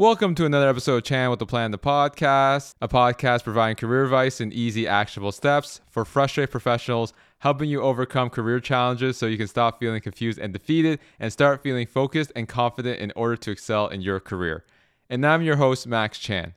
Welcome to another episode of Chan with the Plan, the podcast, a podcast providing career advice and easy, actionable steps for frustrated professionals, helping you overcome career challenges so you can stop feeling confused and defeated and start feeling focused and confident in order to excel in your career. And I'm your host, Max Chan.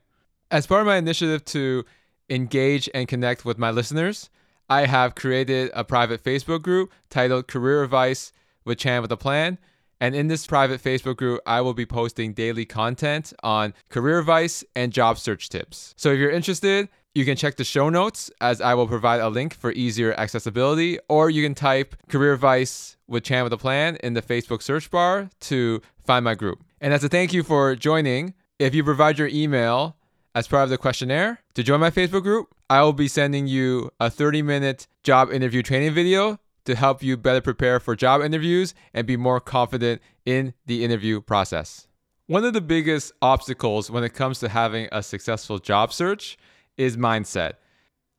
As part of my initiative to engage and connect with my listeners, I have created a private Facebook group titled Career Advice with Chan with a Plan and in this private Facebook group, I will be posting daily content on career advice and job search tips. So if you're interested, you can check the show notes as I will provide a link for easier accessibility, or you can type career advice with Chan with a plan in the Facebook search bar to find my group. And as a thank you for joining, if you provide your email as part of the questionnaire to join my Facebook group, I will be sending you a 30 minute job interview training video to help you better prepare for job interviews and be more confident in the interview process. One of the biggest obstacles when it comes to having a successful job search is mindset.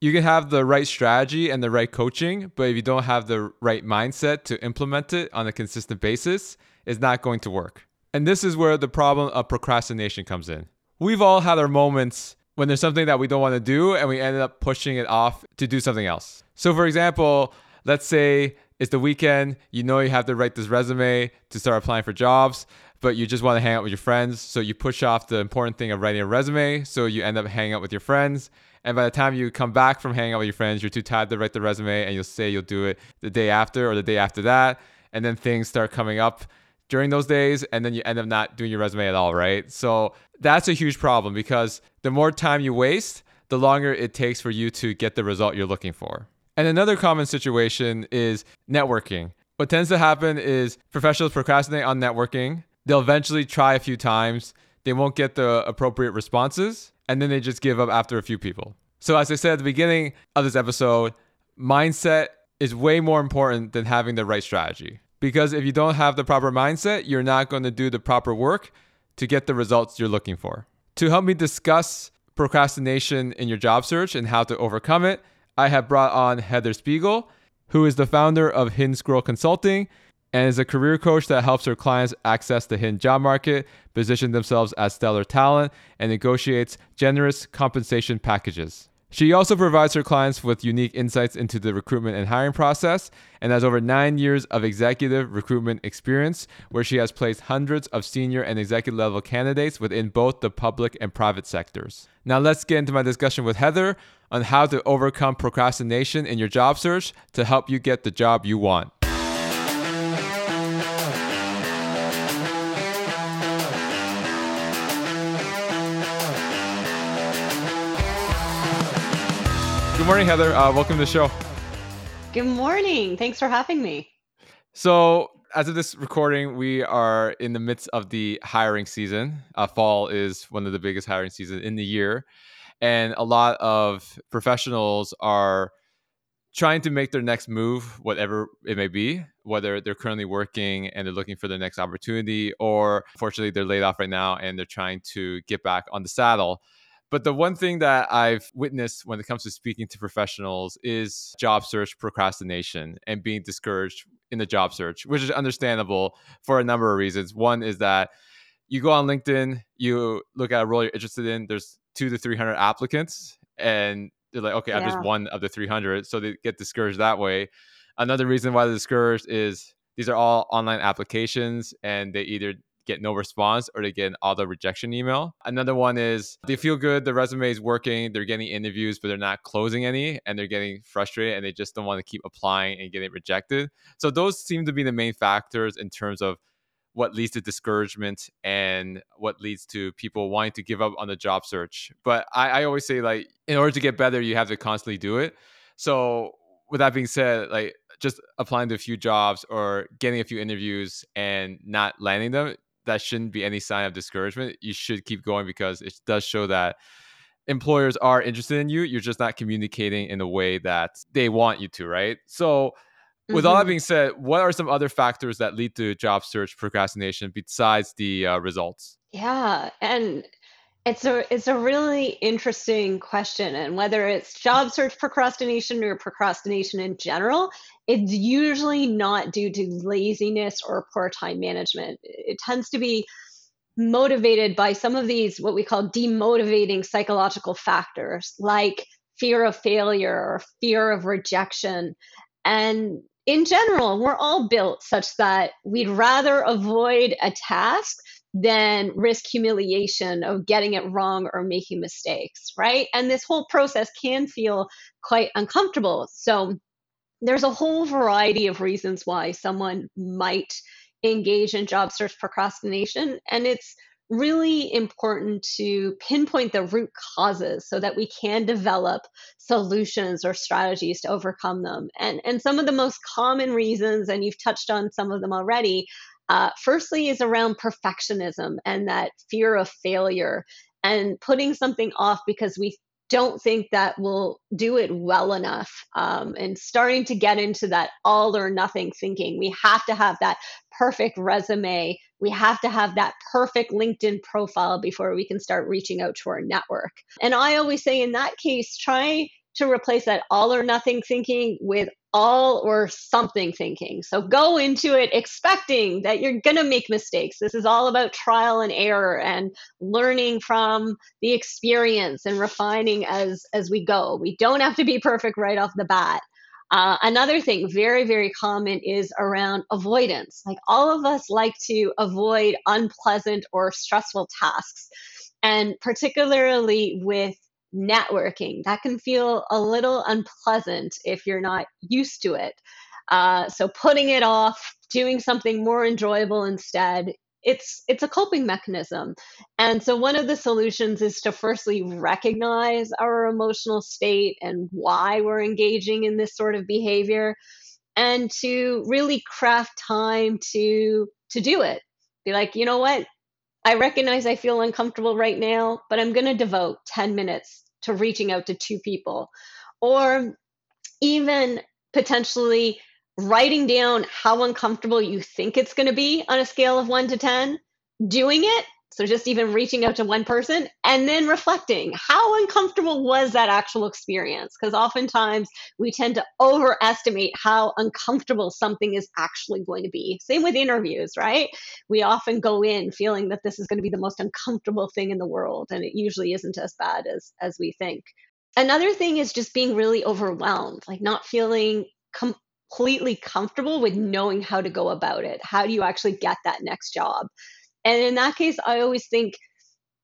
You can have the right strategy and the right coaching, but if you don't have the right mindset to implement it on a consistent basis, it's not going to work. And this is where the problem of procrastination comes in. We've all had our moments when there's something that we don't want to do and we ended up pushing it off to do something else. So, for example, let's say it's the weekend, you know you have to write this resume to start applying for jobs, but you just want to hang out with your friends. So you push off the important thing of writing a resume. So you end up hanging out with your friends. And by the time you come back from hanging out with your friends, you're too tired to write the resume and you'll say you'll do it the day after or the day after that. And then things start coming up during those days and then you end up not doing your resume at all, right? So that's a huge problem because the more time you waste, the longer it takes for you to get the result you're looking for. And another common situation is networking. What tends to happen is professionals procrastinate on networking. They'll eventually try a few times. They won't get the appropriate responses, and then they just give up after a few people. So, as I said at the beginning of this episode, mindset is way more important than having the right strategy. Because if you don't have the proper mindset, you're not going to do the proper work to get the results you're looking for. To help me discuss procrastination in your job search and how to overcome it, I have brought on Heather Spiegel, who is the founder of Hidden Squirrel Consulting and is a career coach that helps her clients access the hidden job market, position themselves as stellar talent, and negotiates generous compensation packages. She also provides her clients with unique insights into the recruitment and hiring process and has over nine years of executive recruitment experience, where she has placed hundreds of senior and executive level candidates within both the public and private sectors. Now, let's get into my discussion with Heather on how to overcome procrastination in your job search to help you get the job you want. Good morning, Heather. Uh, welcome to the show. Good morning. Thanks for having me. So, as of this recording, we are in the midst of the hiring season. Uh, fall is one of the biggest hiring seasons in the year, and a lot of professionals are trying to make their next move, whatever it may be, whether they're currently working and they're looking for their next opportunity, or fortunately they're laid off right now and they're trying to get back on the saddle. But the one thing that I've witnessed when it comes to speaking to professionals is job search procrastination and being discouraged in the job search, which is understandable for a number of reasons. One is that you go on LinkedIn, you look at a role you're interested in, there's two to 300 applicants, and they're like, okay, yeah. I'm just one of the 300. So they get discouraged that way. Another reason why they're discouraged is these are all online applications and they either get no response or they get an auto rejection email. Another one is they feel good, the resume is working, they're getting interviews, but they're not closing any and they're getting frustrated and they just don't want to keep applying and getting rejected. So those seem to be the main factors in terms of what leads to discouragement and what leads to people wanting to give up on the job search. But I, I always say like in order to get better, you have to constantly do it. So with that being said, like just applying to a few jobs or getting a few interviews and not landing them that shouldn't be any sign of discouragement. You should keep going because it does show that employers are interested in you. You're just not communicating in a way that they want you to, right? So, with all that mm-hmm. being said, what are some other factors that lead to job search procrastination besides the uh, results? Yeah, and it's a it's a really interesting question, and whether it's job search procrastination or procrastination in general, it's usually not due to laziness or poor time management. It tends to be motivated by some of these, what we call demotivating psychological factors, like fear of failure or fear of rejection. And in general, we're all built such that we'd rather avoid a task than risk humiliation of getting it wrong or making mistakes, right? And this whole process can feel quite uncomfortable. So there's a whole variety of reasons why someone might engage in job search procrastination. And it's really important to pinpoint the root causes so that we can develop solutions or strategies to overcome them. And, and some of the most common reasons, and you've touched on some of them already, uh, firstly is around perfectionism and that fear of failure and putting something off because we don't think that we'll do it well enough um, and starting to get into that all or nothing thinking. We have to have that perfect resume. We have to have that perfect LinkedIn profile before we can start reaching out to our network. And I always say, in that case, try to replace that all or nothing thinking with all or something thinking. So go into it expecting that you're going to make mistakes. This is all about trial and error and learning from the experience and refining as as we go. We don't have to be perfect right off the bat. Uh, another thing, very, very common, is around avoidance. Like all of us like to avoid unpleasant or stressful tasks. And particularly with networking. That can feel a little unpleasant if you're not used to it. Uh, so putting it off, doing something more enjoyable instead, it's it's a coping mechanism. And so one of the solutions is to firstly recognize our emotional state and why we're engaging in this sort of behavior and to really craft time to to do it. Be like, you know what? I recognize I feel uncomfortable right now, but I'm going to devote 10 minutes to reaching out to two people or even potentially writing down how uncomfortable you think it's going to be on a scale of 1 to 10 doing it so just even reaching out to one person and then reflecting how uncomfortable was that actual experience? Because oftentimes we tend to overestimate how uncomfortable something is actually going to be. Same with interviews, right? We often go in feeling that this is going to be the most uncomfortable thing in the world, and it usually isn't as bad as as we think. Another thing is just being really overwhelmed, like not feeling completely comfortable with knowing how to go about it. How do you actually get that next job? And in that case, I always think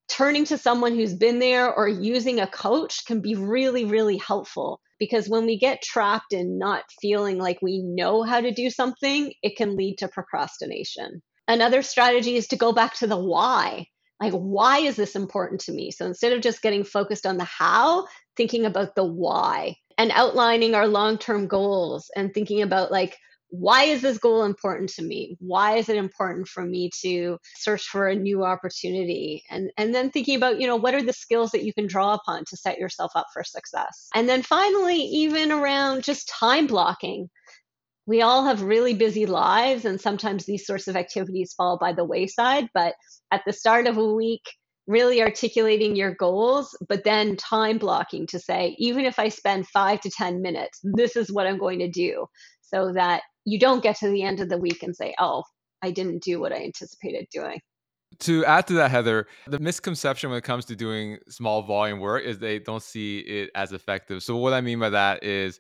turning to someone who's been there or using a coach can be really, really helpful because when we get trapped in not feeling like we know how to do something, it can lead to procrastination. Another strategy is to go back to the why. Like, why is this important to me? So instead of just getting focused on the how, thinking about the why and outlining our long term goals and thinking about, like, why is this goal important to me? Why is it important for me to search for a new opportunity? And and then thinking about you know what are the skills that you can draw upon to set yourself up for success? And then finally even around just time blocking. We all have really busy lives and sometimes these sorts of activities fall by the wayside but at the start of a week really articulating your goals, but then time blocking to say, even if I spend five to 10 minutes, this is what I'm going to do so that you don't get to the end of the week and say, oh, I didn't do what I anticipated doing. To add to that, Heather, the misconception when it comes to doing small volume work is they don't see it as effective. So, what I mean by that is,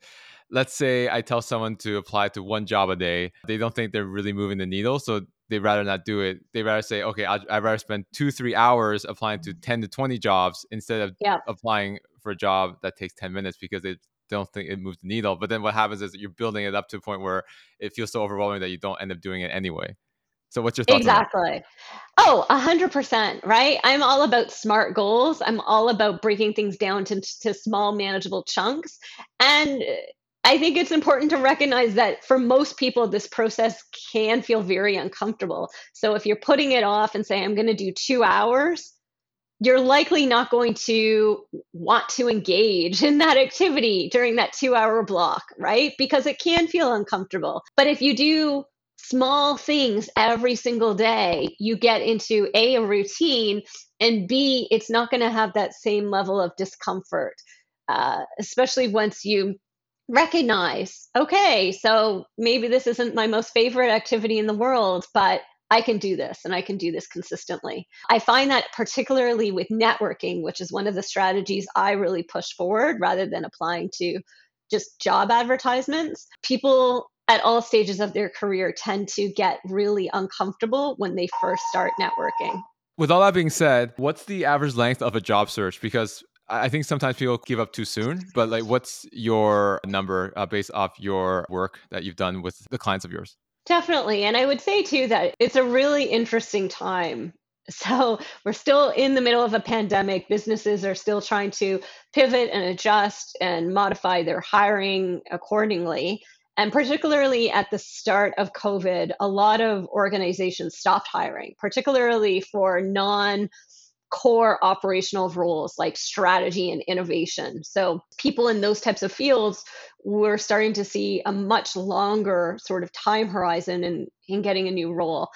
let's say I tell someone to apply to one job a day, they don't think they're really moving the needle. So, they'd rather not do it. They'd rather say, okay, I'd, I'd rather spend two, three hours applying to 10 to 20 jobs instead of yep. applying for a job that takes 10 minutes because they don't think it moves the needle. But then what happens is you're building it up to a point where it feels so overwhelming that you don't end up doing it anyway. So what's your thoughts? Exactly. Oh, a hundred percent, right? I'm all about smart goals. I'm all about breaking things down to, to small, manageable chunks. And I think it's important to recognize that for most people, this process can feel very uncomfortable. So if you're putting it off and say, I'm going to do two hours, you're likely not going to want to engage in that activity during that two hour block, right? Because it can feel uncomfortable. But if you do small things every single day, you get into A, a routine, and B, it's not going to have that same level of discomfort, uh, especially once you recognize, okay, so maybe this isn't my most favorite activity in the world, but I can do this and I can do this consistently. I find that particularly with networking, which is one of the strategies I really push forward rather than applying to just job advertisements, people at all stages of their career tend to get really uncomfortable when they first start networking. With all that being said, what's the average length of a job search? Because I think sometimes people give up too soon, but like, what's your number uh, based off your work that you've done with the clients of yours? Definitely. And I would say too that it's a really interesting time. So we're still in the middle of a pandemic. Businesses are still trying to pivot and adjust and modify their hiring accordingly. And particularly at the start of COVID, a lot of organizations stopped hiring, particularly for non core operational roles like strategy and innovation. So, people in those types of fields were starting to see a much longer sort of time horizon in, in getting a new role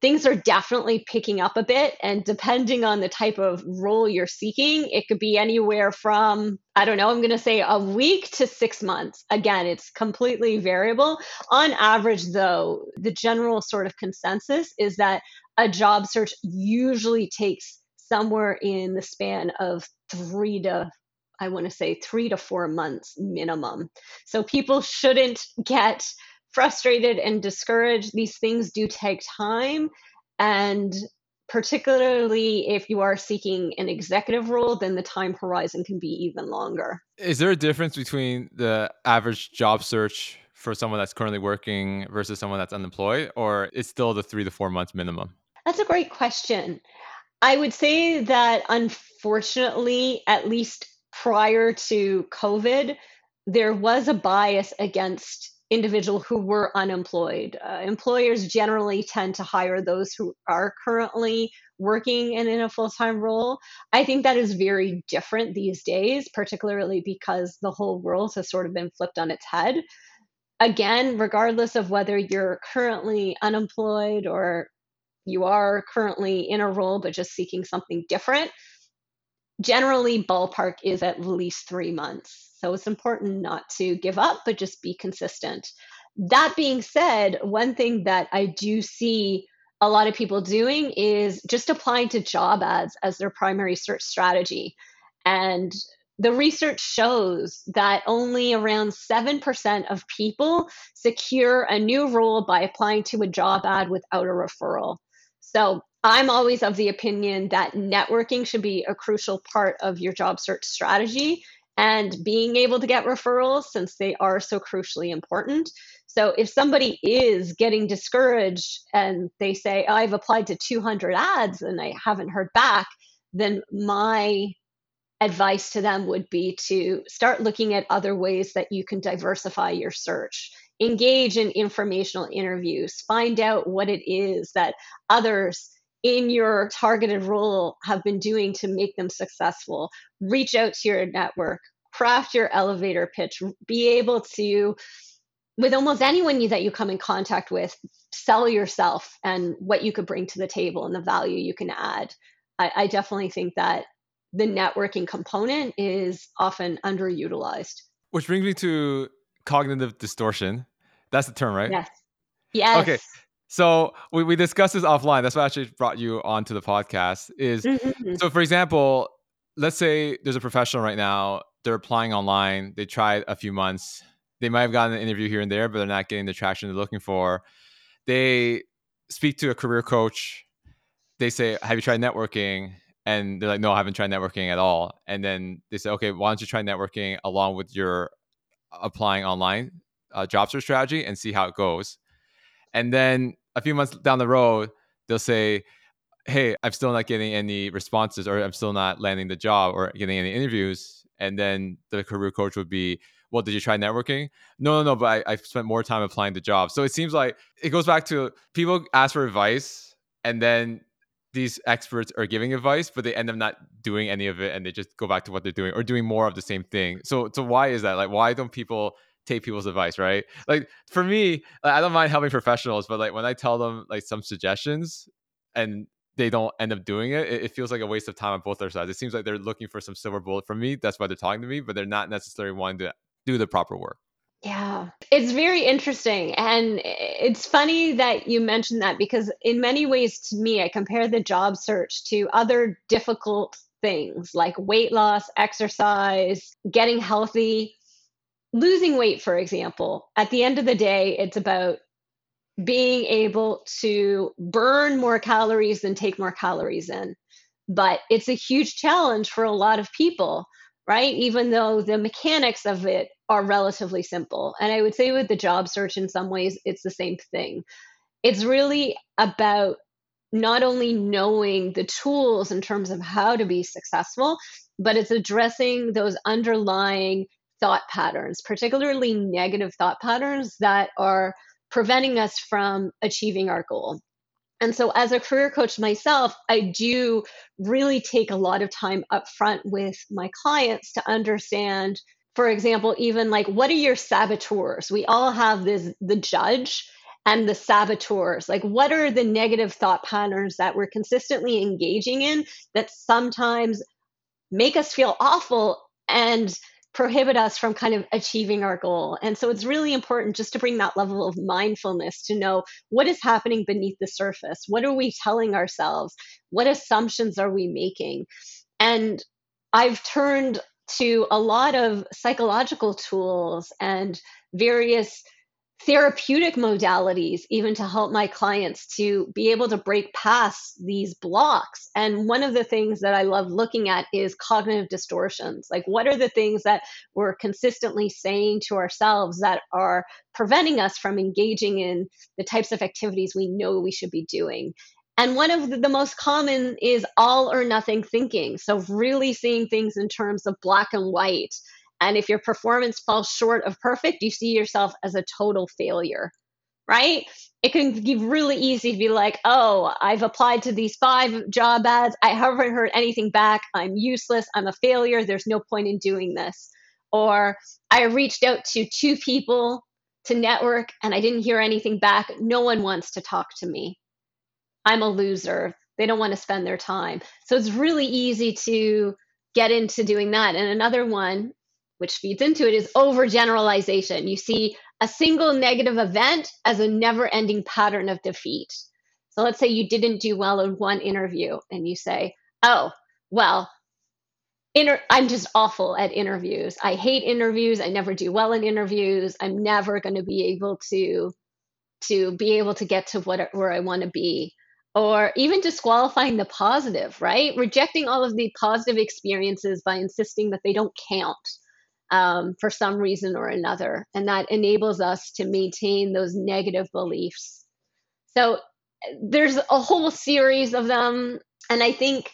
things are definitely picking up a bit. And depending on the type of role you're seeking, it could be anywhere from, I don't know, I'm going to say a week to six months. Again, it's completely variable. On average, though, the general sort of consensus is that a job search usually takes somewhere in the span of three to I want to say three to four months minimum. So people shouldn't get frustrated and discouraged. These things do take time. And particularly if you are seeking an executive role, then the time horizon can be even longer. Is there a difference between the average job search for someone that's currently working versus someone that's unemployed, or it's still the three to four months minimum? That's a great question. I would say that unfortunately, at least prior to COVID, there was a bias against individuals who were unemployed. Uh, employers generally tend to hire those who are currently working and in a full time role. I think that is very different these days, particularly because the whole world has sort of been flipped on its head. Again, regardless of whether you're currently unemployed or you are currently in a role but just seeking something different, generally ballpark is at least three months. So it's important not to give up, but just be consistent. That being said, one thing that I do see a lot of people doing is just applying to job ads as their primary search strategy. And the research shows that only around 7% of people secure a new role by applying to a job ad without a referral. So I'm always of the opinion that networking should be a crucial part of your job search strategy and being able to get referrals since they are so crucially important. So if somebody is getting discouraged and they say, I've applied to 200 ads and I haven't heard back, then my advice to them would be to start looking at other ways that you can diversify your search. Engage in informational interviews, find out what it is that others in your targeted role have been doing to make them successful. Reach out to your network, craft your elevator pitch, be able to, with almost anyone that you come in contact with, sell yourself and what you could bring to the table and the value you can add. I, I definitely think that the networking component is often underutilized. Which brings me to cognitive distortion. That's the term, right? Yes. Yes. Okay. So we, we discussed this offline. That's what actually brought you onto the podcast. Is mm-hmm. so for example, let's say there's a professional right now they're applying online. They tried a few months. They might have gotten an interview here and there, but they're not getting the traction they're looking for. They speak to a career coach. They say, Have you tried networking? And they're like, No, I haven't tried networking at all. And then they say, Okay, why don't you try networking along with your applying online uh, job search strategy and see how it goes. And then a few months down the road, they'll say, Hey, I'm still not getting any responses, or I'm still not landing the job or getting any interviews. And then the career coach would be well did you try networking? No no no but I, I spent more time applying to jobs. So it seems like it goes back to people ask for advice and then these experts are giving advice but they end up not doing any of it and they just go back to what they're doing or doing more of the same thing. So so why is that? Like why don't people take people's advice right like for me i don't mind helping professionals but like when i tell them like some suggestions and they don't end up doing it, it, it feels like a waste of time on both their sides. It seems like they're looking for some silver bullet from me. That's why they're talking to me, but they're not necessarily wanting to do the proper work. Yeah, it's very interesting. And it's funny that you mentioned that because, in many ways, to me, I compare the job search to other difficult things like weight loss, exercise, getting healthy, losing weight, for example. At the end of the day, it's about being able to burn more calories than take more calories in. But it's a huge challenge for a lot of people right? Even though the mechanics of it are relatively simple. And I would say with the job search, in some ways, it's the same thing. It's really about not only knowing the tools in terms of how to be successful, but it's addressing those underlying thought patterns, particularly negative thought patterns that are preventing us from achieving our goal. And so, as a career coach myself, I do really take a lot of time up front with my clients to understand, for example, even like what are your saboteurs? We all have this the judge and the saboteurs. Like, what are the negative thought patterns that we're consistently engaging in that sometimes make us feel awful and prohibit us from kind of achieving our goal. And so it's really important just to bring that level of mindfulness to know what is happening beneath the surface. What are we telling ourselves? What assumptions are we making? And I've turned to a lot of psychological tools and various therapeutic modalities even to help my clients to be able to break past these blocks. And one of the things that i love looking at is cognitive distortions. Like what are the things that we're consistently saying to ourselves that are preventing us from engaging in the types of activities we know we should be doing? And one of the most common is all or nothing thinking. So really seeing things in terms of black and white and if your performance falls short of perfect, you see yourself as a total failure, right? It can be really easy to be like, oh, I've applied to these five job ads. I haven't heard anything back. I'm useless. I'm a failure. There's no point in doing this. Or I reached out to two people to network and I didn't hear anything back. No one wants to talk to me. I'm a loser. They don't want to spend their time. So it's really easy to get into doing that. And another one which feeds into it, is overgeneralization. You see a single negative event as a never ending pattern of defeat. So let's say you didn't do well in one interview and you say, oh, well, inter- I'm just awful at interviews. I hate interviews. I never do well in interviews. I'm never going to be able to to be able to get to what where I want to be or even disqualifying the positive, right? Rejecting all of the positive experiences by insisting that they don't count um, for some reason or another. And that enables us to maintain those negative beliefs. So there's a whole series of them. And I think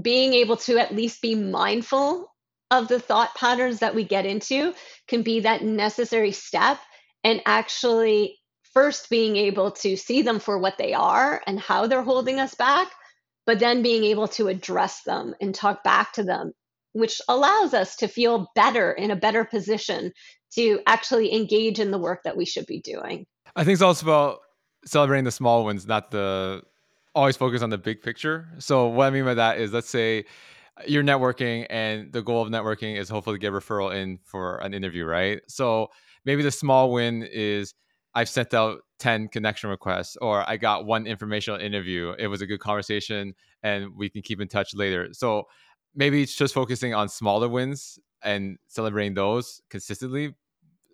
being able to at least be mindful of the thought patterns that we get into can be that necessary step and actually first being able to see them for what they are and how they're holding us back but then being able to address them and talk back to them which allows us to feel better in a better position to actually engage in the work that we should be doing. I think it's also about celebrating the small wins, not the always focus on the big picture. So what I mean by that is let's say you're networking and the goal of networking is hopefully to get referral in for an interview, right? So maybe the small win is I've sent out 10 connection requests or I got one informational interview. It was a good conversation and we can keep in touch later. So maybe it's just focusing on smaller wins and celebrating those consistently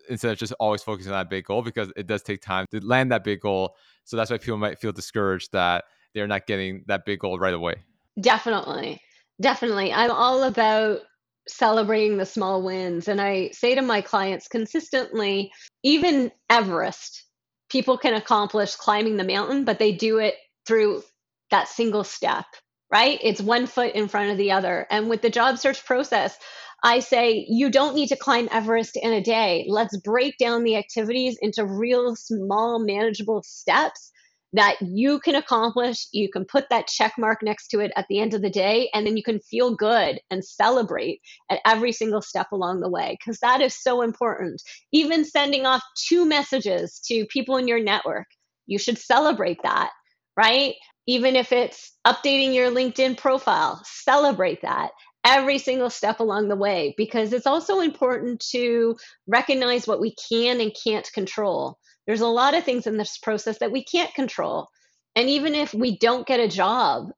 instead of just always focusing on that big goal because it does take time to land that big goal. So that's why people might feel discouraged that they're not getting that big goal right away. Definitely. Definitely. I'm all about celebrating the small wins. And I say to my clients consistently, even Everest, people can accomplish climbing the mountain, but they do it through that single step right? It's one foot in front of the other. And with the job search process, I say you don't need to climb Everest in a day. Let's break down the activities into real small, manageable steps that you can accomplish. You can put that check mark next to it at the end of the day, and then you can feel good and celebrate at every single step along the way because that is so important. Even sending off two messages to people in your network, you should celebrate that, right? Even if it's updating your LinkedIn profile, celebrate that every single step along the way because it's also important to recognize what we can and can't control. There's a lot of things in this process that we can't control. And even if we don't get a job,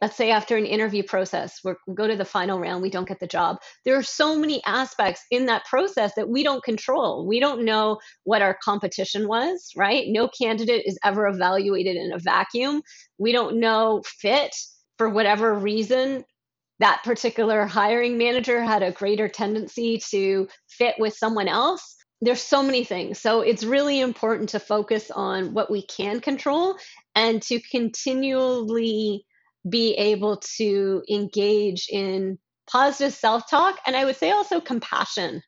let's say after an interview process we go to the final round we don't get the job. There are so many aspects in that process that we don't control. We don't know what our competition was right? No candidate is ever evaluated in a vacuum. We don't know fit for whatever reason. That particular hiring manager had a greater tendency to fit with someone else. There's so many things. So it's really important to focus on what we can control and to continually be able to engage in positive self talk and I would say also compassion,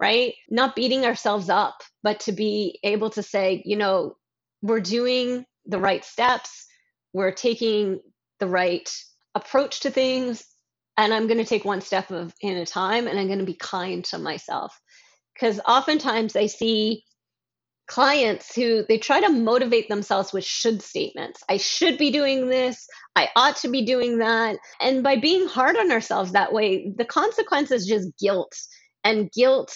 right? Not beating ourselves up, but to be able to say, you know, we're doing the right steps, we're taking the right approach to things, and I'm going to take one step of in a time and I'm going to be kind to myself. Because oftentimes I see clients who they try to motivate themselves with should statements. I should be doing this. I ought to be doing that. And by being hard on ourselves that way, the consequence is just guilt. And guilt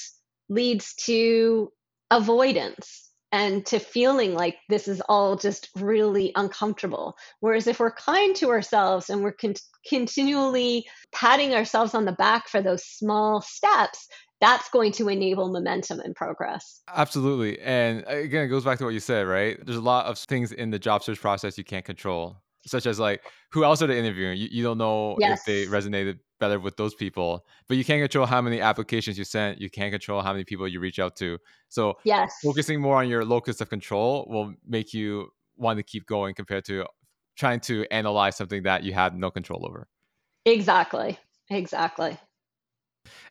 leads to avoidance and to feeling like this is all just really uncomfortable. Whereas if we're kind to ourselves and we're con- continually patting ourselves on the back for those small steps, that's going to enable momentum and progress. Absolutely. And uh, again, it goes back to what you said, right? There's a lot of things in the job search process you can't control, such as like who else are they interviewing? You, you don't know yes. if they resonated better with those people, but you can't control how many applications you sent. You can't control how many people you reach out to. So yes. focusing more on your locus of control will make you want to keep going compared to trying to analyze something that you had no control over. Exactly. Exactly.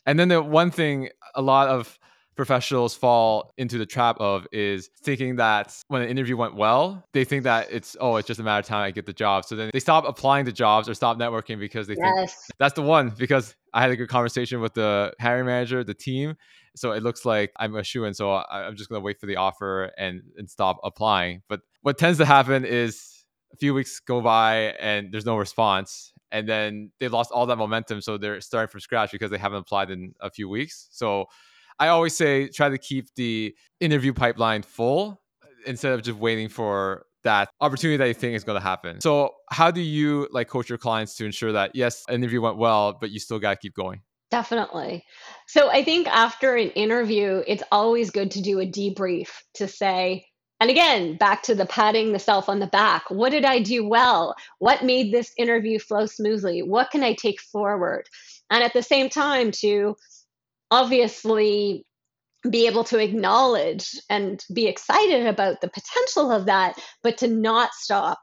And then the one thing a lot of professionals fall into the trap of is thinking that when an interview went well, they think that it's oh, it's just a matter of time I get the job. So then they stop applying to jobs or stop networking because they yes. think that's the one. Because I had a good conversation with the hiring manager, the team. So it looks like I'm a shoe in. So I, I'm just gonna wait for the offer and and stop applying. But what tends to happen is a few weeks go by and there's no response and then they lost all that momentum so they're starting from scratch because they haven't applied in a few weeks. So i always say try to keep the interview pipeline full instead of just waiting for that opportunity that you think is going to happen. So how do you like coach your clients to ensure that yes an interview went well but you still got to keep going? Definitely. So I think after an interview, it's always good to do a debrief to say, and again, back to the patting the self on the back. What did I do well? What made this interview flow smoothly? What can I take forward? And at the same time, to obviously be able to acknowledge and be excited about the potential of that, but to not stop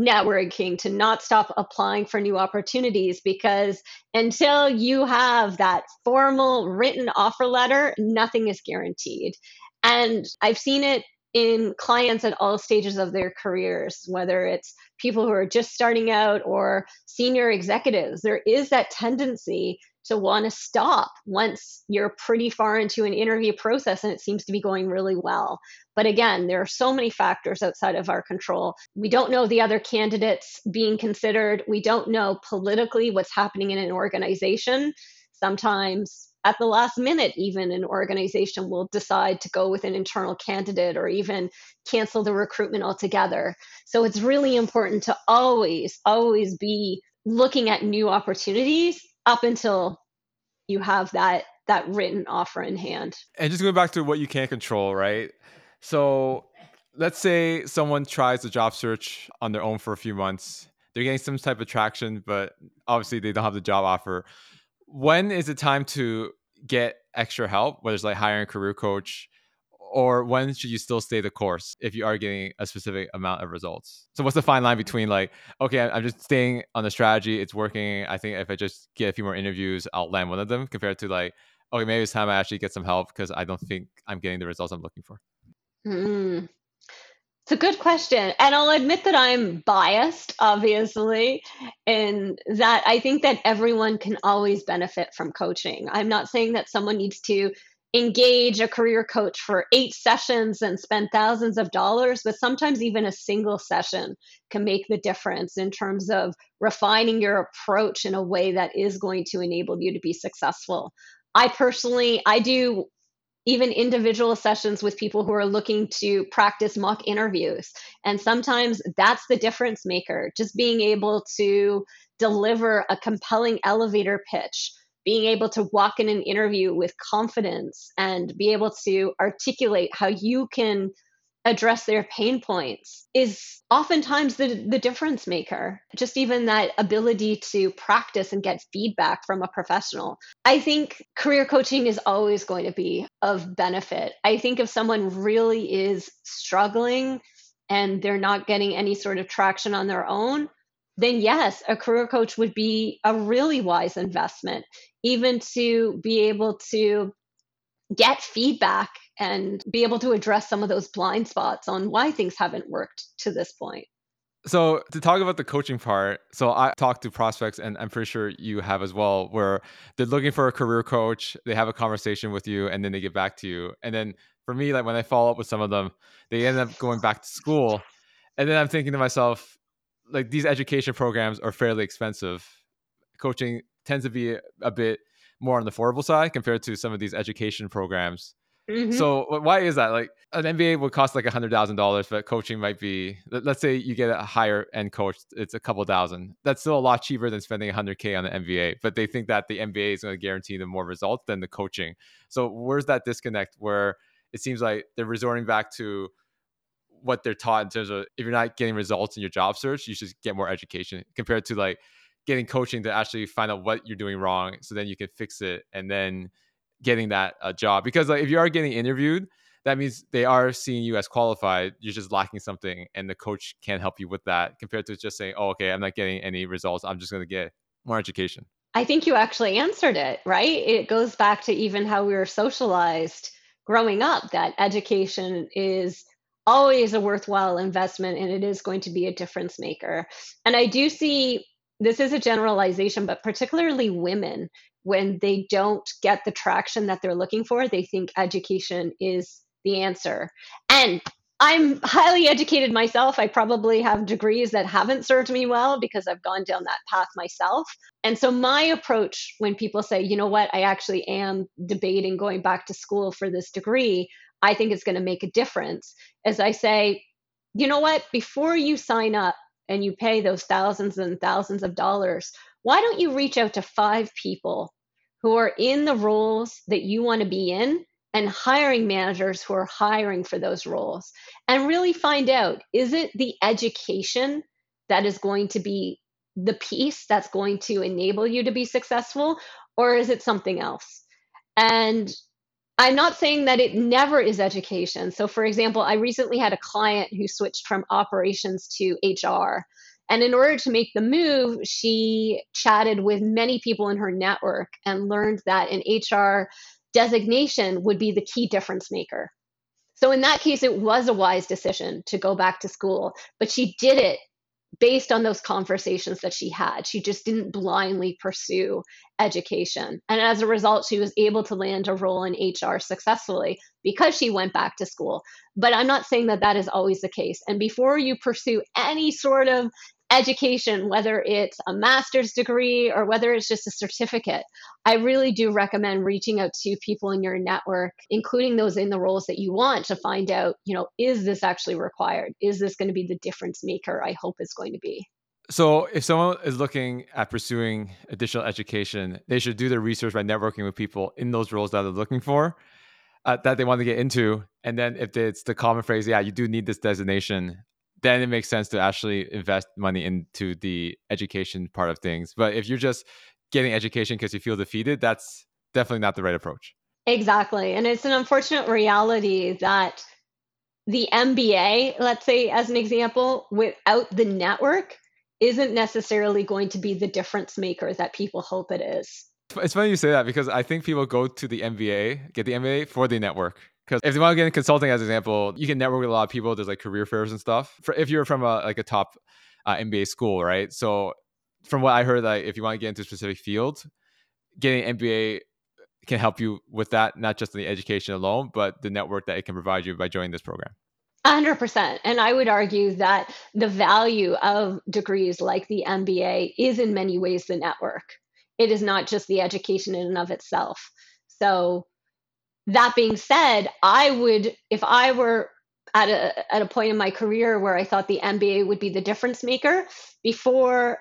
networking, to not stop applying for new opportunities, because until you have that formal written offer letter, nothing is guaranteed. And I've seen it in clients at all stages of their careers, whether it's people who are just starting out or senior executives, there is that tendency to want to stop once you're pretty far into an interview process and it seems to be going really well. But again, there are so many factors outside of our control. We don't know the other candidates being considered, we don't know politically what's happening in an organization. Sometimes at the last minute, even an organization will decide to go with an internal candidate or even cancel the recruitment altogether. So it's really important to always, always be looking at new opportunities up until you have that that written offer in hand. And just going back to what you can't control, right? So let's say someone tries the job search on their own for a few months. They're getting some type of traction, but obviously they don't have the job offer when is it time to get extra help, whether it's like hiring a career coach, or when should you still stay the course if you are getting a specific amount of results? So what's the fine line between like, okay, I'm just staying on the strategy, it's working. I think if I just get a few more interviews, I'll land one of them compared to like, okay, maybe it's time I actually get some help because I don't think I'm getting the results I'm looking for. Mm. It's a good question. And I'll admit that I'm biased, obviously, in that I think that everyone can always benefit from coaching. I'm not saying that someone needs to engage a career coach for eight sessions and spend thousands of dollars, but sometimes even a single session can make the difference in terms of refining your approach in a way that is going to enable you to be successful. I personally, I do even individual sessions with people who are looking to practice mock interviews. And sometimes that's the difference maker, just being able to deliver a compelling elevator pitch being able to walk in an interview with confidence and be able to articulate how you can address their pain points is oftentimes the, the difference maker. Just even that ability to practice and get feedback from a professional. I think career coaching is always going to be of benefit. I think if someone really is struggling and they're not getting any sort of traction on their own, then yes, a career coach would be a really wise investment, even to be able to get feedback and be able to address some of those blind spots on why things haven't worked to this point. So to talk about the coaching part, so I talk to prospects, and I'm pretty sure you have as well, where they're looking for a career coach. They have a conversation with you, and then they get back to you. And then for me, like when I follow up with some of them, they end up going back to school, and then I'm thinking to myself, like these education programs are fairly expensive. Coaching tends to be a bit more on the affordable side compared to some of these education programs. Mm-hmm. So why is that? Like an MBA would cost like a hundred thousand dollars, but coaching might be. Let's say you get a higher end coach, it's a couple thousand. That's still a lot cheaper than spending hundred k on the MBA. But they think that the MBA is going to guarantee them more results than the coaching. So where's that disconnect? Where it seems like they're resorting back to what they're taught in terms of if you're not getting results in your job search, you should get more education compared to like getting coaching to actually find out what you're doing wrong so then you can fix it and then getting that uh, job because like if you are getting interviewed that means they are seeing you as qualified you're just lacking something and the coach can't help you with that compared to just saying oh okay i'm not getting any results i'm just going to get more education i think you actually answered it right it goes back to even how we were socialized growing up that education is always a worthwhile investment and it is going to be a difference maker. And I do see this is a generalization, but particularly women, when they don't get the traction that they're looking for, they think education is the answer. And I'm highly educated myself. I probably have degrees that haven't served me well because I've gone down that path myself. And so, my approach when people say, you know what, I actually am debating going back to school for this degree, I think it's going to make a difference. As I say, you know what? Before you sign up and you pay those thousands and thousands of dollars, why don't you reach out to five people who are in the roles that you want to be in and hiring managers who are hiring for those roles and really find out is it the education that is going to be the piece that's going to enable you to be successful or is it something else? And I'm not saying that it never is education. So, for example, I recently had a client who switched from operations to HR. And in order to make the move, she chatted with many people in her network and learned that an HR designation would be the key difference maker. So, in that case, it was a wise decision to go back to school, but she did it based on those conversations that she had. She just didn't blindly pursue education. And as a result, she was able to land a role in HR successfully because she went back to school. But I'm not saying that that is always the case. And before you pursue any sort of education, whether it's a master's degree or whether it's just a certificate, I really do recommend reaching out to people in your network, including those in the roles that you want to find out, you know, is this actually required? Is this going to be the difference maker I hope it's going to be? So, if someone is looking at pursuing additional education, they should do their research by networking with people in those roles that they're looking for, uh, that they want to get into. And then, if it's the common phrase, yeah, you do need this designation, then it makes sense to actually invest money into the education part of things. But if you're just getting education because you feel defeated, that's definitely not the right approach. Exactly. And it's an unfortunate reality that the MBA, let's say as an example, without the network, isn't necessarily going to be the difference maker that people hope it is. It's funny you say that because I think people go to the MBA, get the MBA for the network. Because if they want to get in consulting, as an example, you can network with a lot of people. There's like career fairs and stuff. For if you're from a like a top uh, MBA school, right? So from what I heard, like if you want to get into a specific field, getting MBA can help you with that, not just in the education alone, but the network that it can provide you by joining this program. 100%. And I would argue that the value of degrees like the MBA is in many ways the network. It is not just the education in and of itself. So, that being said, I would, if I were at a, at a point in my career where I thought the MBA would be the difference maker, before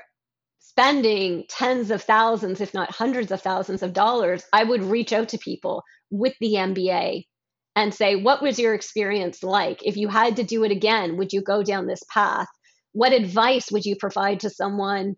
spending tens of thousands, if not hundreds of thousands of dollars, I would reach out to people with the MBA and say, What was your experience like? If you had to do it again, would you go down this path? What advice would you provide to someone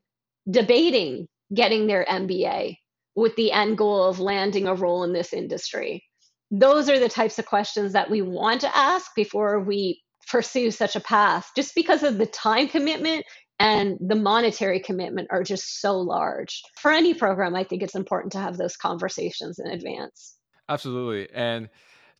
debating getting their MBA with the end goal of landing a role in this industry? Those are the types of questions that we want to ask before we pursue such a path, just because of the time commitment and the monetary commitment are just so large. For any program, I think it's important to have those conversations in advance. Absolutely. And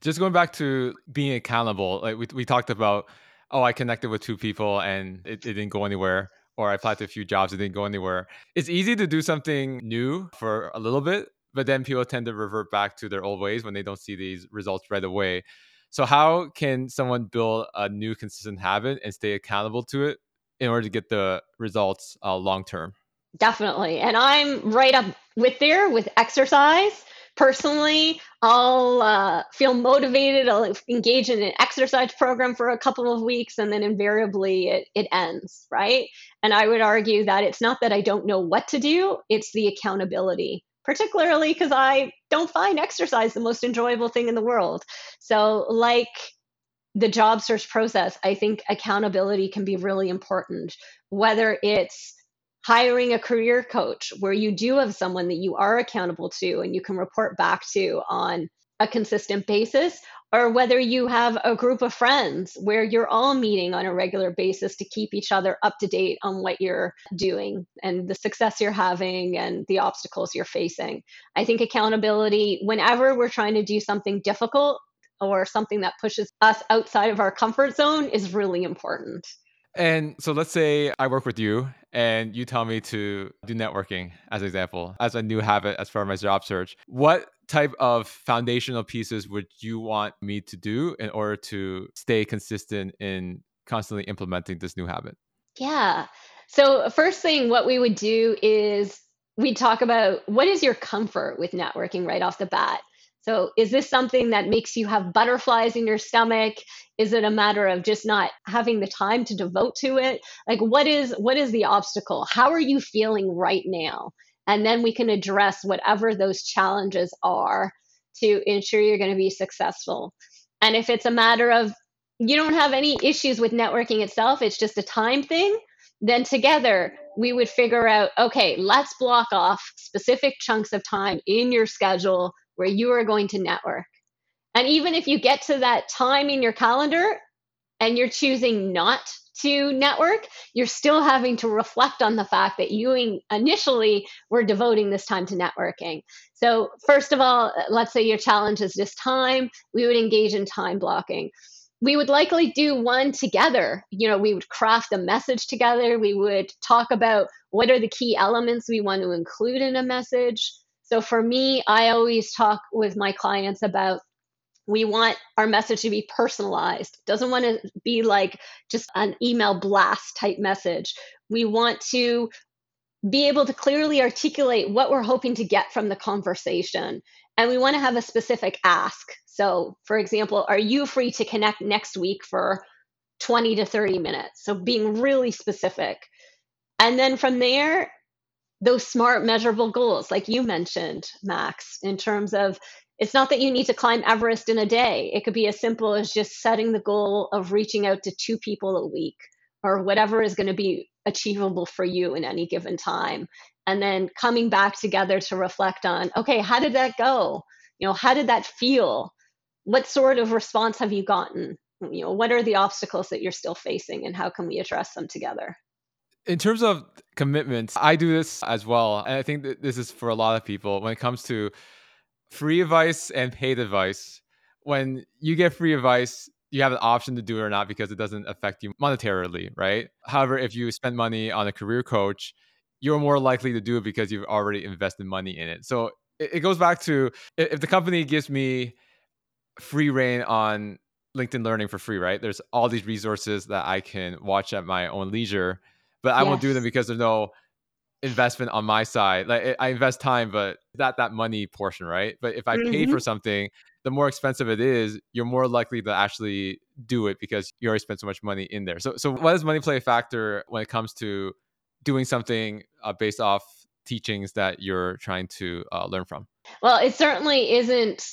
just going back to being accountable, like we, we talked about, oh, I connected with two people and it, it didn't go anywhere, or I applied to a few jobs, it didn't go anywhere. It's easy to do something new for a little bit, but then people tend to revert back to their old ways when they don't see these results right away. So, how can someone build a new consistent habit and stay accountable to it in order to get the results uh, long term. Definitely. And I'm right up with there with exercise. Personally, I'll uh, feel motivated. I'll engage in an exercise program for a couple of weeks and then invariably it, it ends, right? And I would argue that it's not that I don't know what to do, it's the accountability, particularly because I don't find exercise the most enjoyable thing in the world. So, like, the job search process, I think accountability can be really important, whether it's hiring a career coach where you do have someone that you are accountable to and you can report back to on a consistent basis, or whether you have a group of friends where you're all meeting on a regular basis to keep each other up to date on what you're doing and the success you're having and the obstacles you're facing. I think accountability, whenever we're trying to do something difficult, or something that pushes us outside of our comfort zone is really important. And so let's say I work with you and you tell me to do networking as an example, as a new habit as far as my job search. What type of foundational pieces would you want me to do in order to stay consistent in constantly implementing this new habit? Yeah. So, first thing, what we would do is we talk about what is your comfort with networking right off the bat. So, is this something that makes you have butterflies in your stomach? Is it a matter of just not having the time to devote to it? Like, what is what is the obstacle? How are you feeling right now? And then we can address whatever those challenges are to ensure you're going to be successful. And if it's a matter of you don't have any issues with networking itself, it's just a time thing, then together we would figure out okay, let's block off specific chunks of time in your schedule where you are going to network. And even if you get to that time in your calendar and you're choosing not to network, you're still having to reflect on the fact that you initially were devoting this time to networking. So, first of all, let's say your challenge is just time, we would engage in time blocking. We would likely do one together. You know, we would craft a message together. We would talk about what are the key elements we want to include in a message. So for me, I always talk with my clients about we want our message to be personalized. Doesn't want to be like just an email blast type message. We want to be able to clearly articulate what we're hoping to get from the conversation. And we want to have a specific ask. So, for example, are you free to connect next week for 20 to 30 minutes? So, being really specific. And then from there, those smart measurable goals like you mentioned max in terms of it's not that you need to climb everest in a day. It could be as simple as just setting the goal of reaching out to two people a week or whatever is going to be achievable for you in any given time. And then coming back together to reflect on okay how did that go? You know how did that feel? What sort of response have you gotten? You know what are the obstacles that you're still facing and how can we address them together? In terms of commitments, I do this as well. And I think that this is for a lot of people. When it comes to free advice and paid advice. When you get free advice, you have an option to do it or not because it doesn't affect you monetarily, right? However, if you spend money on a career coach, you're more likely to do it because you've already invested money in it. So it, goes back to if the company gives me free reign on LinkedIn Learning for free, right? There's all these resources that I can watch at my own leisure, but I yes. won't do them because there's no investment on my side. Like I invest time, but not that money portion, right? But if I mm-hmm. pay for something, the more expensive it is, you're more likely to actually do it because you already spent so much money in there. So, so why does money play a factor when it comes to doing something uh, based off teachings that you're trying to uh, learn from? Well, it certainly isn't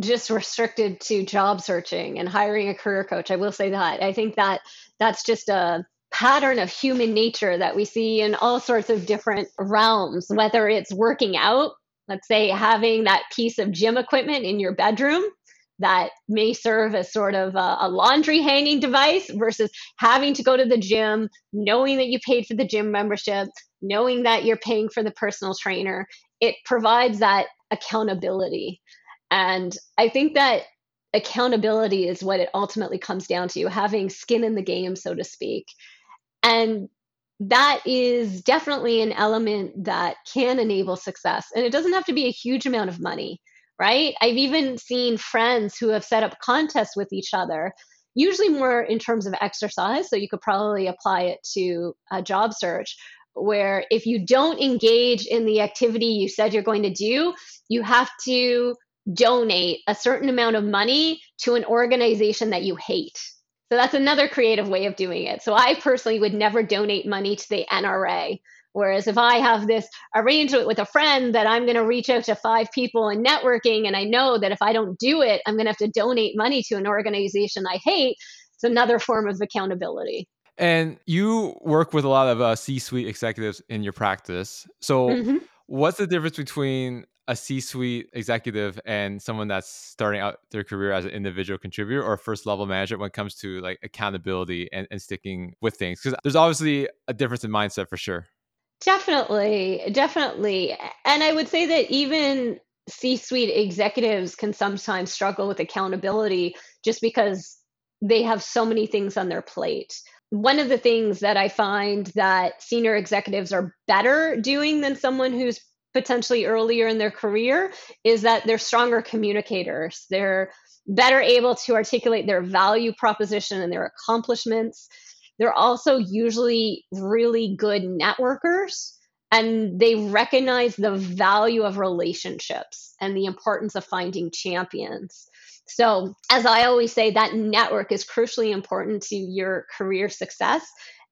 just restricted to job searching and hiring a career coach. I will say that. I think that that's just a pattern of human nature that we see in all sorts of different realms, whether it's working out, let's say having that piece of gym equipment in your bedroom that may serve as sort of a, a, laundry hanging device versus having to go to the gym, knowing that you paid for the gym membership, knowing that you're paying for the personal trainer. It provides that accountability. And I think that accountability is what it ultimately comes down to having skin in the game, so to speak. And that is definitely an element that can enable success. And it doesn't have to be a huge amount of money, right? I've even seen friends who have set up contests with each other, usually more in terms of exercise. So you could probably apply it to a job search, where if you don't engage in the activity you said you're going to do, you have to donate a certain amount of money to an organization that you hate so that's another creative way of doing it. So I personally would never donate money to the NRA. Whereas if I have this arrangement with a friend that I'm going to reach out to five people in networking, and I know that if I don't do it, I'm going to have to donate money to an organization I hate, it's another form of accountability. And you work with a lot of uh, C suite executives in your practice. So, mm-hmm. what's the difference between a C-suite executive and someone that's starting out their career as an individual contributor or first level manager when it comes to like accountability and, and sticking with things? Because there's obviously a difference in mindset for sure. Definitely definitely and i would say that even c-suite executives can sometimes struggle with accountability just because they have so many things on their plate. One of the things that i find that senior executives are better doing than someone who's potentially earlier in their career is that they're stronger communicators. They're better able to articulate their value proposition and their accomplishments. They're also usually really good networkers and they recognize the value of relationships and the importance of finding champions. So, as I always say, that network is crucially important to your career success.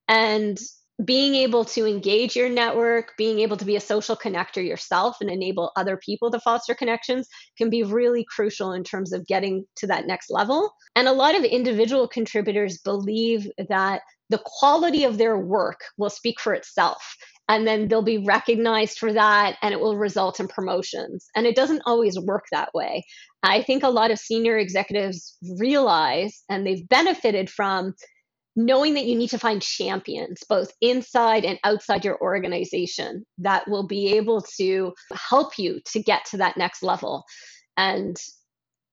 And being able to engage your network, being able to be a social connector yourself and enable other people to foster connections can be really crucial in terms of getting to that next level. And a lot of individual contributors believe that the quality of their work will speak for itself. And then they'll be recognized for that and it will result in promotions. And it doesn't always work that way. I think a lot of senior executives realize and they've benefited from knowing that you need to find champions both inside and outside your organization that will be able to help you to get to that next level and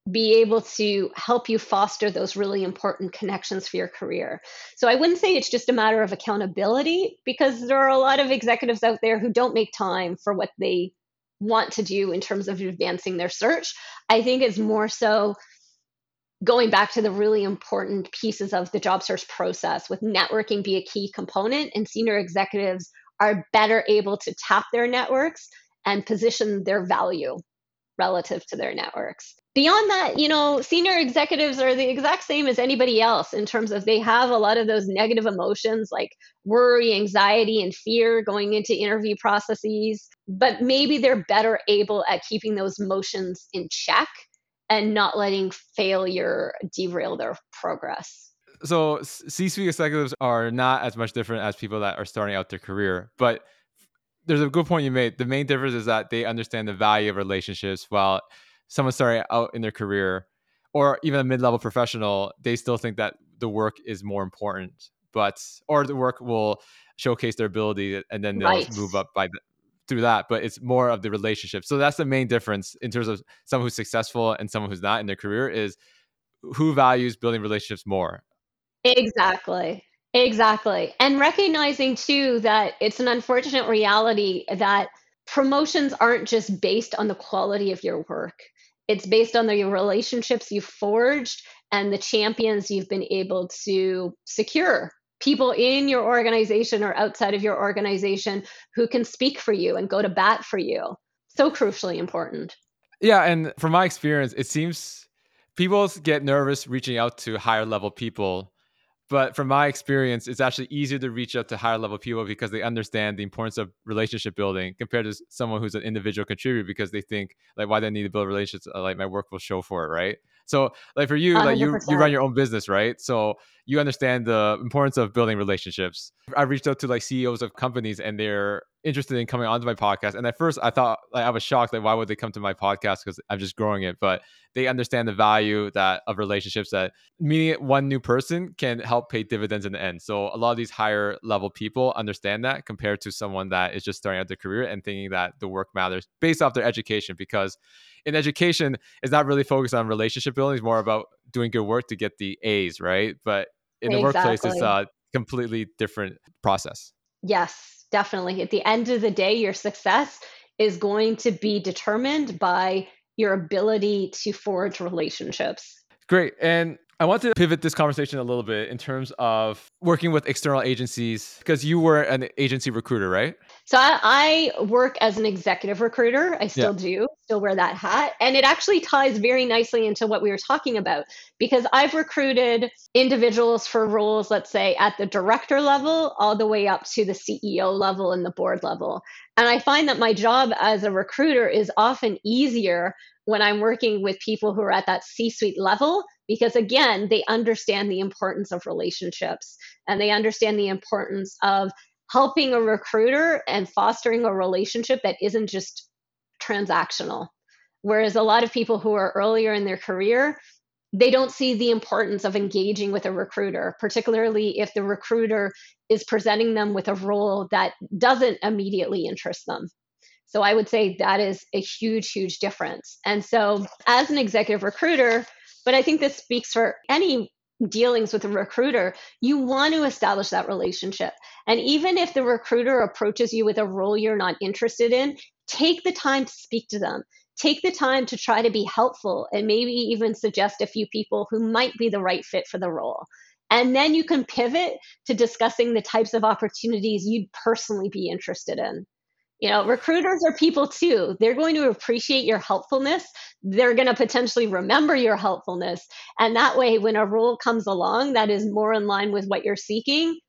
be able to help you foster those really important connections for your career. So I wouldn't say it's just a matter of accountability because there are a lot of executives out there who don't make time for what they want to do in terms of advancing their search. I think it's more so going back to the really important pieces of the job search process with networking be a key component and senior executives are better able to tap their networks and position their value relative to their networks. Beyond that you know senior executives are the exact same as anybody else in terms of they have a lot of those negative emotions like worry anxiety and fear going into interview processes but maybe they're better able at keeping those emotions in check and not letting failure derail their progress. So C-suite executives are not as much different as people that are starting out their career, but there's a good point you made. The main difference is that they understand the value of relationships while someone starting out in their career or even a mid-level professional, they still think that the work is more important, but or the work will showcase their ability and then they'll right. move up by the, through that, but it's more of the relationship. So that's the main difference in terms of someone who's successful and someone who's not in their career is who values building relationships more. Exactly. Exactly. And recognizing too that it's an unfortunate reality that promotions aren't just based on the quality of your work. It's based on the relationships you've forged and the champions you've been able to secure. People in your organization or outside of your organization who can speak for you and go to bat for you. So crucially important. Yeah. And from my experience, it seems people get nervous reaching out to higher level people but from my experience it's actually easier to reach out to higher level people because they understand the importance of relationship building compared to someone who's an individual contributor because they think like why do i need to build relationships like my work will show for it right so like for you 100%. like you you run your own business right so you understand the importance of building relationships i reached out to like ceos of companies and they're interested in coming onto my podcast. And at first, I thought like I was shocked like why would they come to my podcast because I'm just growing it. But they understand the value that of relationships that meeting one new person can help pay dividends in the end. So a lot of these higher level people understand that compared to someone that is just starting out their career and thinking that the work matters based off their education because in education it's not really focused on relationship building it's more about doing good work to get the a's right but in the exactly. workplace it's a completely different process yes definitely. At the end of the day, your success is going to be determined by your ability to forge relationships. Great. And I want to pivot this conversation a little bit in terms of working with external agencies because you were an agency recruiter, right? So I, I work as an executive recruiter. I still yeah. do, still wear that hat. And it actually ties very nicely into what we were talking about because I've recruited individuals for roles, let's say at the director level, all the way up to the CEO level and the board level. And I find that my job as a recruiter is often easier when I'm working with people who are at that C suite level because again they understand the importance of relationships and they understand the importance of helping a recruiter and fostering a relationship that isn't just transactional whereas a lot of people who are earlier in their career they don't see the importance of engaging with a recruiter particularly if the recruiter is presenting them with a role that doesn't immediately interest them so I would say that is a huge, huge difference. And so, as an executive recruiter, but I think this speaks for any dealings with a recruiter, you want to establish that relationship. And even if the recruiter approaches you with a role you're not interested in, take the time to speak to them. Take the time to try to be helpful and maybe even suggest a few people who might be the right fit for the role. And then you can pivot to discussing the types of opportunities you'd personally be interested in. You know, recruiters are people too. They're going to appreciate your helpfulness. They're going to potentially remember your helpfulness. And that way, when a role comes along that is more in line with what you're seeking,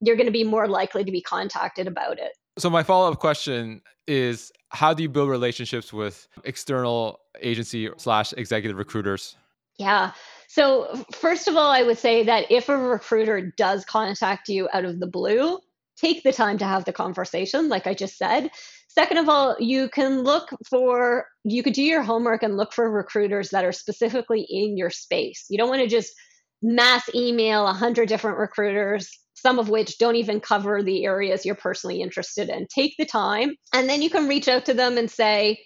you're going to be more likely to be contacted about it. So, my follow up question is how do you build relationships with external agency slash executive recruiters? Yeah. So, first of all, I would say that if a recruiter does contact you out of the blue, take the time to have the conversation, like I just said. Second of all, you can look for, you could do your homework and look for recruiters that are specifically in your space. You don't want to just mass email 100 different recruiters, some of which don't even cover the areas you're personally interested in. Take the time, and then you can reach out to them and say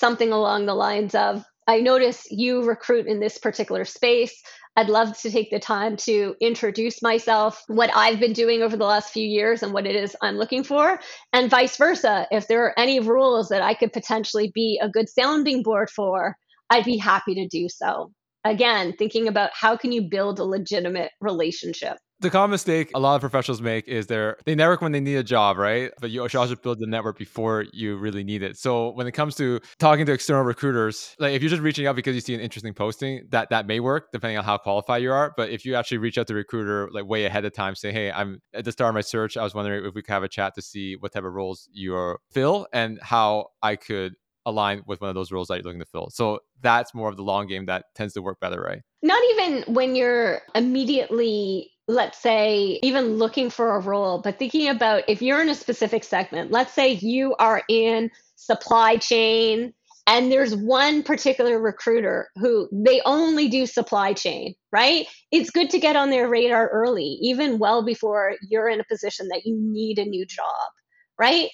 something along the lines of, I notice you recruit in this particular space. I'd love to take the time to introduce myself, what I've been doing over the last few years, and what it is I'm looking for, and vice versa. If there are any rules that I could potentially be a good sounding board for, I'd be happy to do so. Again, thinking about how can you build a legitimate relationship the common mistake a lot of professionals make is they're they network when they need a job, right? But you should also build the network before you really need it. So when it comes to talking to external recruiters, like if you're just reaching out because you see an interesting posting, that that may work depending on how qualified you are. But if you actually reach out to recruiter like way ahead of time, say, hey, I'm at the start of my search, I was wondering if we could have a chat to see what type of roles you fill and how I could align with one of those roles that you're looking to fill. So that's more of the long game that tends to work better, right? Not even when you're immediately let's say, even looking for a role, but thinking about if you're in a specific segment, let's say you are in supply chain and there's one particular recruiter who they only do supply chain, right? It's good to get on their radar early, even well before you're in a position that you need a new job, right?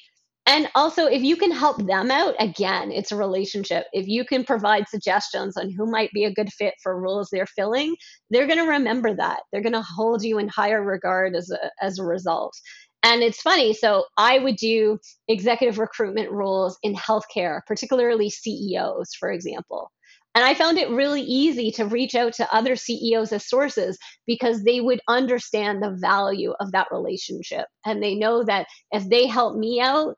And also, if you can help them out, again, it's a relationship. If you can provide suggestions on who might be a good fit for roles they're filling, they're going to remember that. They're going to hold you in higher regard as a, as a result. And it's funny. So I would do executive recruitment roles in healthcare, particularly CEOs, for example. And I found it really easy to reach out to other CEOs as sources because they would understand the value of that relationship. And they know that if they help me out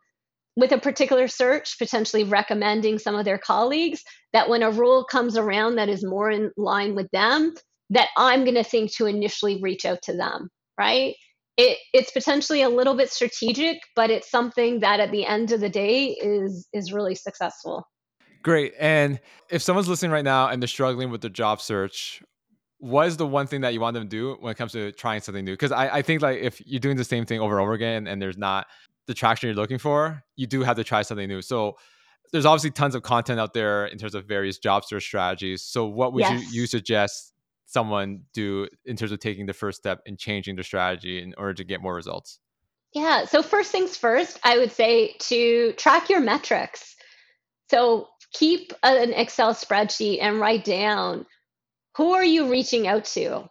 with a particular search, potentially recommending some of their colleagues, that when a rule comes around that is more in line with them, that I'm going to think to initially reach out to them, right? It, it's potentially a little bit strategic, but it's something that at the end of the day is is really successful. Great. And if someone's listening right now and they're struggling with their job search, what is the one thing that you want them to do when it comes to trying something new? Because I, I think like if you're doing the same thing over and over again and there's not the traction you're looking for, you do have to try something new. So there's obviously tons of content out there in terms of various job search strategies. So what would yes. you, you suggest someone do in terms of taking the first step and changing their strategy in order to get more results? Yeah. So first things first, I would say to track your metrics. So keep an Excel spreadsheet and write down who are you reaching out to?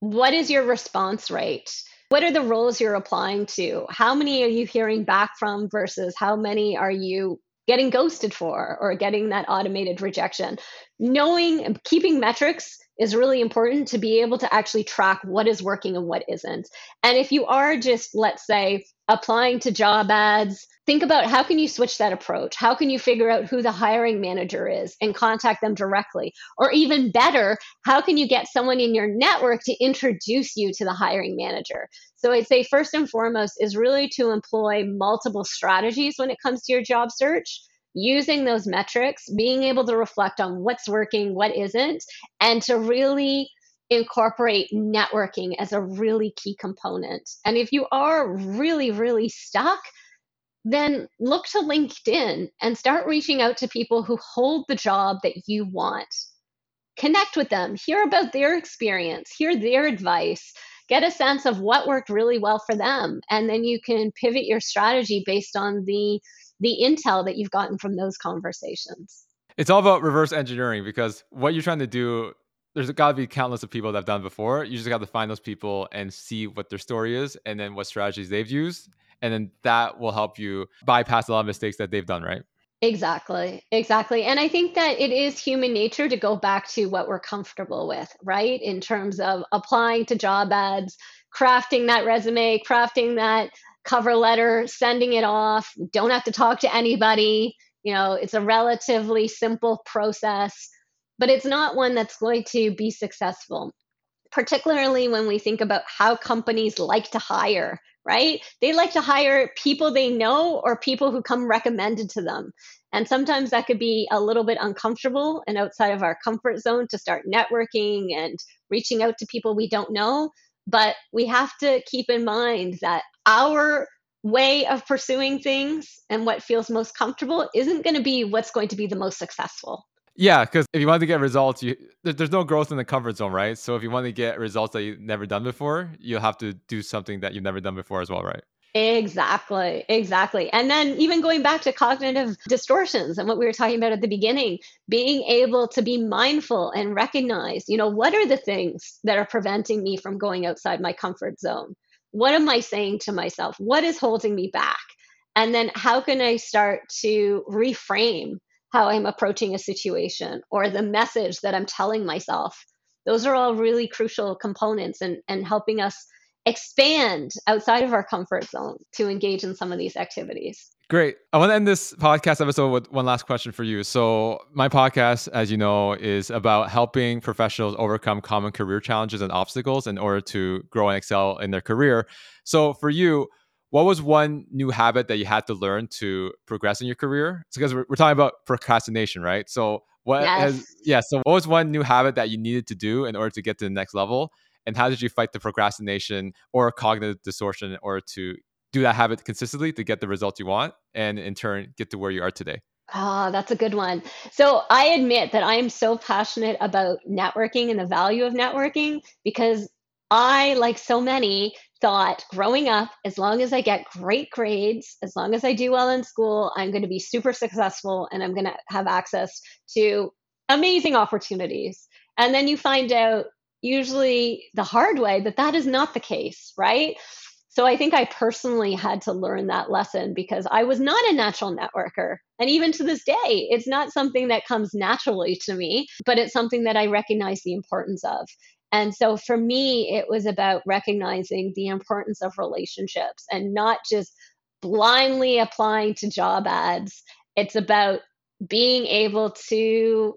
What is your response rate? What are the roles you're applying to? How many are you hearing back from versus how many are you getting ghosted for or getting that automated rejection? Knowing, keeping metrics is really important to be able to actually track what is working and what isn't. And if you are just, let's say, applying to job ads, think about how can you switch that approach? How can you figure out who the hiring manager is and contact them directly? Or even better, how can you get someone in your network to introduce you to the hiring manager? So I'd say first and foremost is really to employ multiple strategies when it comes to your job search using those metrics, being able to reflect on what's working, what isn't, and to really incorporate networking as a really key component. And if you are really, really stuck, then look to LinkedIn and start reaching out to people who hold the job that you want. Connect with them, hear about their experience, hear their advice, get a sense of what worked really well for them. And then you can pivot your strategy based on the the intel that you've gotten from those conversations. It's all about reverse engineering because what you're trying to do, there's got to be countless of people that have done before. You just got to find those people and see what their story is and then what strategies they've used. And then that will help you bypass a lot of mistakes that they've done, right? Exactly, exactly. And I think that it is human nature to go back to what we're comfortable with, right? In terms of applying to job ads, crafting that resume, crafting that cover letter, sending it off, don't have to talk to anybody. You know, it's a relatively simple process, but it's not one that's going to be successful, particularly when we think about how companies like to hire, right? They like to hire people they know or people who come recommended to them. And sometimes that could be a little bit uncomfortable and outside of our comfort zone to start networking and reaching out to people we don't know. But we have to keep in mind that our way of pursuing things and what feels most comfortable isn't going to be what's going to be the most successful. Yeah, because if you want to get results, you there's no growth in the comfort zone, right? So if you want to get results that you've never done before, you'll have to do something that you've never done before as well, right? Exactly, exactly. And then even going back to cognitive distortions and what we were talking about at the beginning, being able to be mindful and recognize, you know, what are the things that are preventing me from going outside my comfort zone? What am I saying to myself? What is holding me back? And then how can I start to reframe how I'm approaching a situation or the message that I'm telling myself? Those are all really crucial components and, and helping us expand outside of our comfort zone to engage in some of these activities. Great. I want to end this podcast episode with one last question for you. So, my podcast, as you know, is about helping professionals overcome common career challenges and obstacles in order to grow and excel in their career. So, for you, what was one new habit that you had to learn to progress in your career? because we're, we're talking about procrastination, right? So, what yes. has, yeah, so what was one new habit that you needed to do in order to get to the next level? and how did you fight the procrastination or cognitive distortion in order to do that habit consistently to get the results you want and in turn get to where you are today Ah, oh, that's a good one. So I admit that I am so passionate about networking and the value of networking because I, like so many, thought growing up, as long as I get great grades, as long as I do well in school, I'm going to be super successful and I'm going to have access to amazing opportunities. And then you find out usually the hard way that that is not the case, right? So I think I personally had to learn that lesson because I was not a natural networker. And even to this day, it's not something that comes naturally to me, but it's something that I recognize the importance of. And so for me, it was about recognizing the importance of relationships and not just blindly applying to job ads. It's about being able to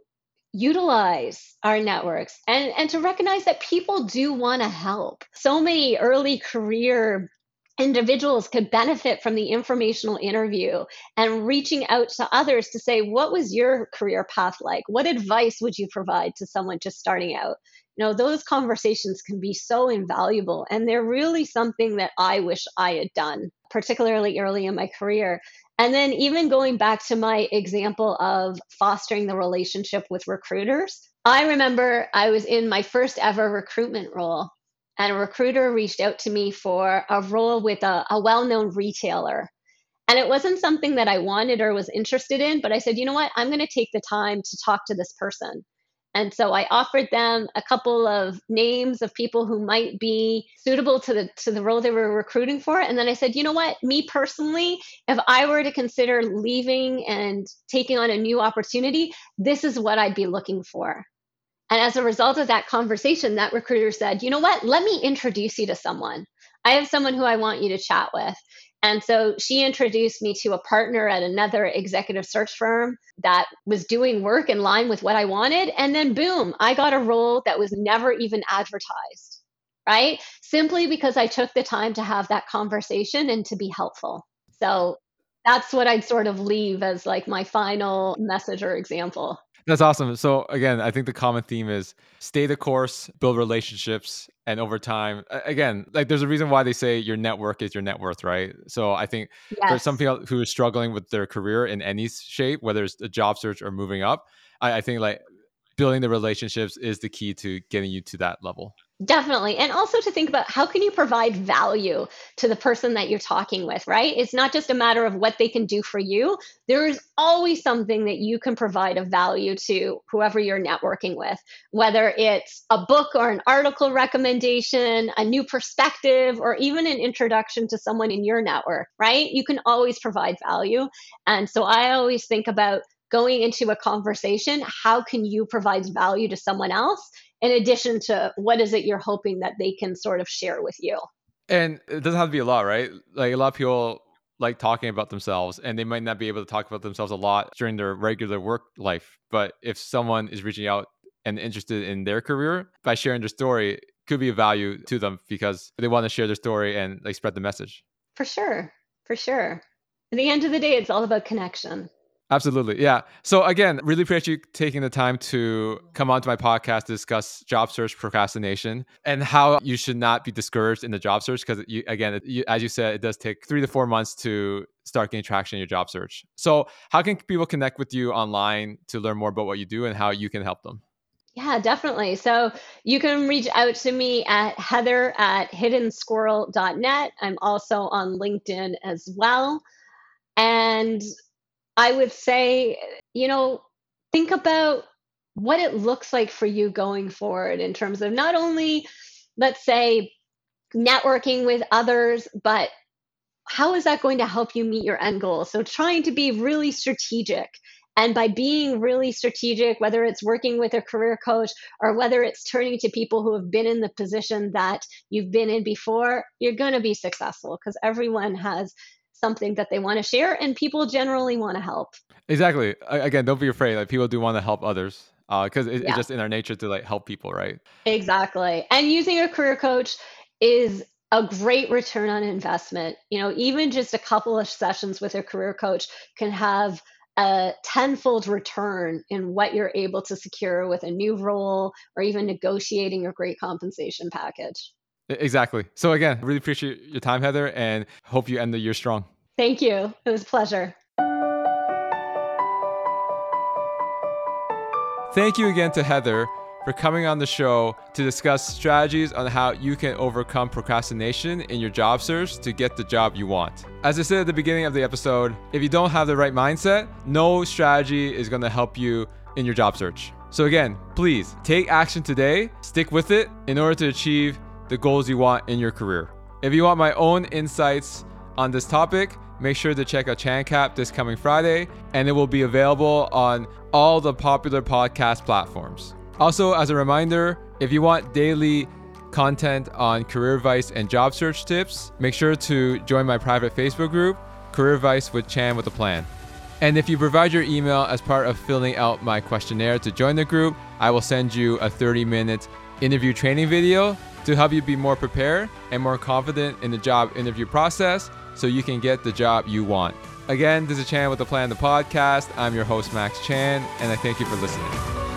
utilize our networks and, and to recognize that people do want to help. So many early career individuals could benefit from the informational interview and reaching out to others to say, what was your career path like? What advice would you provide to someone just starting out? Know, those conversations can be so invaluable and they're really something that I wish I had done, particularly early in my career. And then even going back to my example of fostering the relationship with recruiters, I remember I was in my first ever recruitment role and a recruiter reached out to me for a role with a, a well known retailer. And it wasn't something that I wanted or was interested in, but I said, you know what? I'm going to take the time to talk to this person. And so I offered them a couple of names of people who might be suitable to the to the role they were recruiting for. And then I said, you know what, me personally, if I were to consider leaving and taking on a new opportunity, this is what I'd be looking for. And as a result of that conversation, that recruiter said, you know what, let me introduce you to someone. I have someone who I want you to chat with. And so she introduced me to a partner at another executive search firm that was doing work in line with what I wanted. And then, boom, I got a role that was never even advertised, right? Simply because I took the time to have that conversation and to be helpful. So that's what I'd sort of leave as like my final message or example. That's awesome. So again, I think the common theme is stay the course, build relationships, and over time, again, like there's a reason why they say your network is your net worth, right? So I think yes. for some people who are struggling with their career in any shape, whether it's a job search or moving up, I, I think like building the relationships is the key to getting you to that level. Definitely. And also to think about how can you provide value to the person that you're talking with, right? It's not just a matter of what they can do for you. There's always something that you can provide of value to whoever you're networking with, whether it's a book or an article recommendation, a new perspective, or even an introduction to someone in your network, right? You can always provide value. And so I always think about going into a conversation, how can you provide value to someone else? In addition to what is it you're hoping that they can sort of share with you. And it doesn't have to be a lot, right? Like a lot of people like talking about themselves and they might not be able to talk about themselves a lot during their regular work life. But if someone is reaching out and interested in their career by sharing their story, could be a value to them because they want to share their story and like spread the message. For sure. For sure. At the end of the day, it's all about connection. Absolutely. Yeah. So again, really appreciate you taking the time to come onto my podcast to discuss job search procrastination and how you should not be discouraged in the job search because you again, you, as you said, it does take 3 to 4 months to start getting traction in your job search. So, how can people connect with you online to learn more about what you do and how you can help them? Yeah, definitely. So you can reach out to me at heather at hiddensquirrel.net. I'm also on LinkedIn as well. And I would say, you know, think about what it looks like for you going forward in terms of not only, let's say, networking with others, but how is that going to help you meet your end goal? So, trying to be really strategic. And by being really strategic, whether it's working with a career coach or whether it's turning to people who have been in the position that you've been in before, you're going to be successful because everyone has something that they want to share and people generally want to help. Exactly. Again don't be afraid like people do want to help others because uh, it, yeah. it's just in our nature to like help people right? Exactly. And using a career coach is a great return on investment. You know even just a couple of sessions with a career coach can have a tenfold return in what you're able to secure with a new role or even negotiating a great compensation package Exactly. So again, really appreciate your time, Heather, and hope you end the year strong. Thank you. It was a pleasure. Thank you again to Heather for coming on the show to discuss strategies on how you can overcome procrastination in your job search to get the job you want. As I said at the beginning of the episode, if you don't have the right mindset, no strategy is going to help you in your job search. So, again, please take action today, stick with it in order to achieve the goals you want in your career. If you want my own insights on this topic, make sure to check out ChanCap this coming Friday, and it will be available on all the popular podcast platforms. Also, as a reminder, if you want daily content on career advice and job search tips, make sure to join my private Facebook group, Career Advice with Chan with a Plan. And if you provide your email as part of filling out my questionnaire to join the group, I will send you a 30 minute interview training video to help you be more prepared and more confident in the job interview process so you can get the job you want. Again, this is Chan with the Plan, the podcast. I'm your host, Max Chan, and I thank you for listening.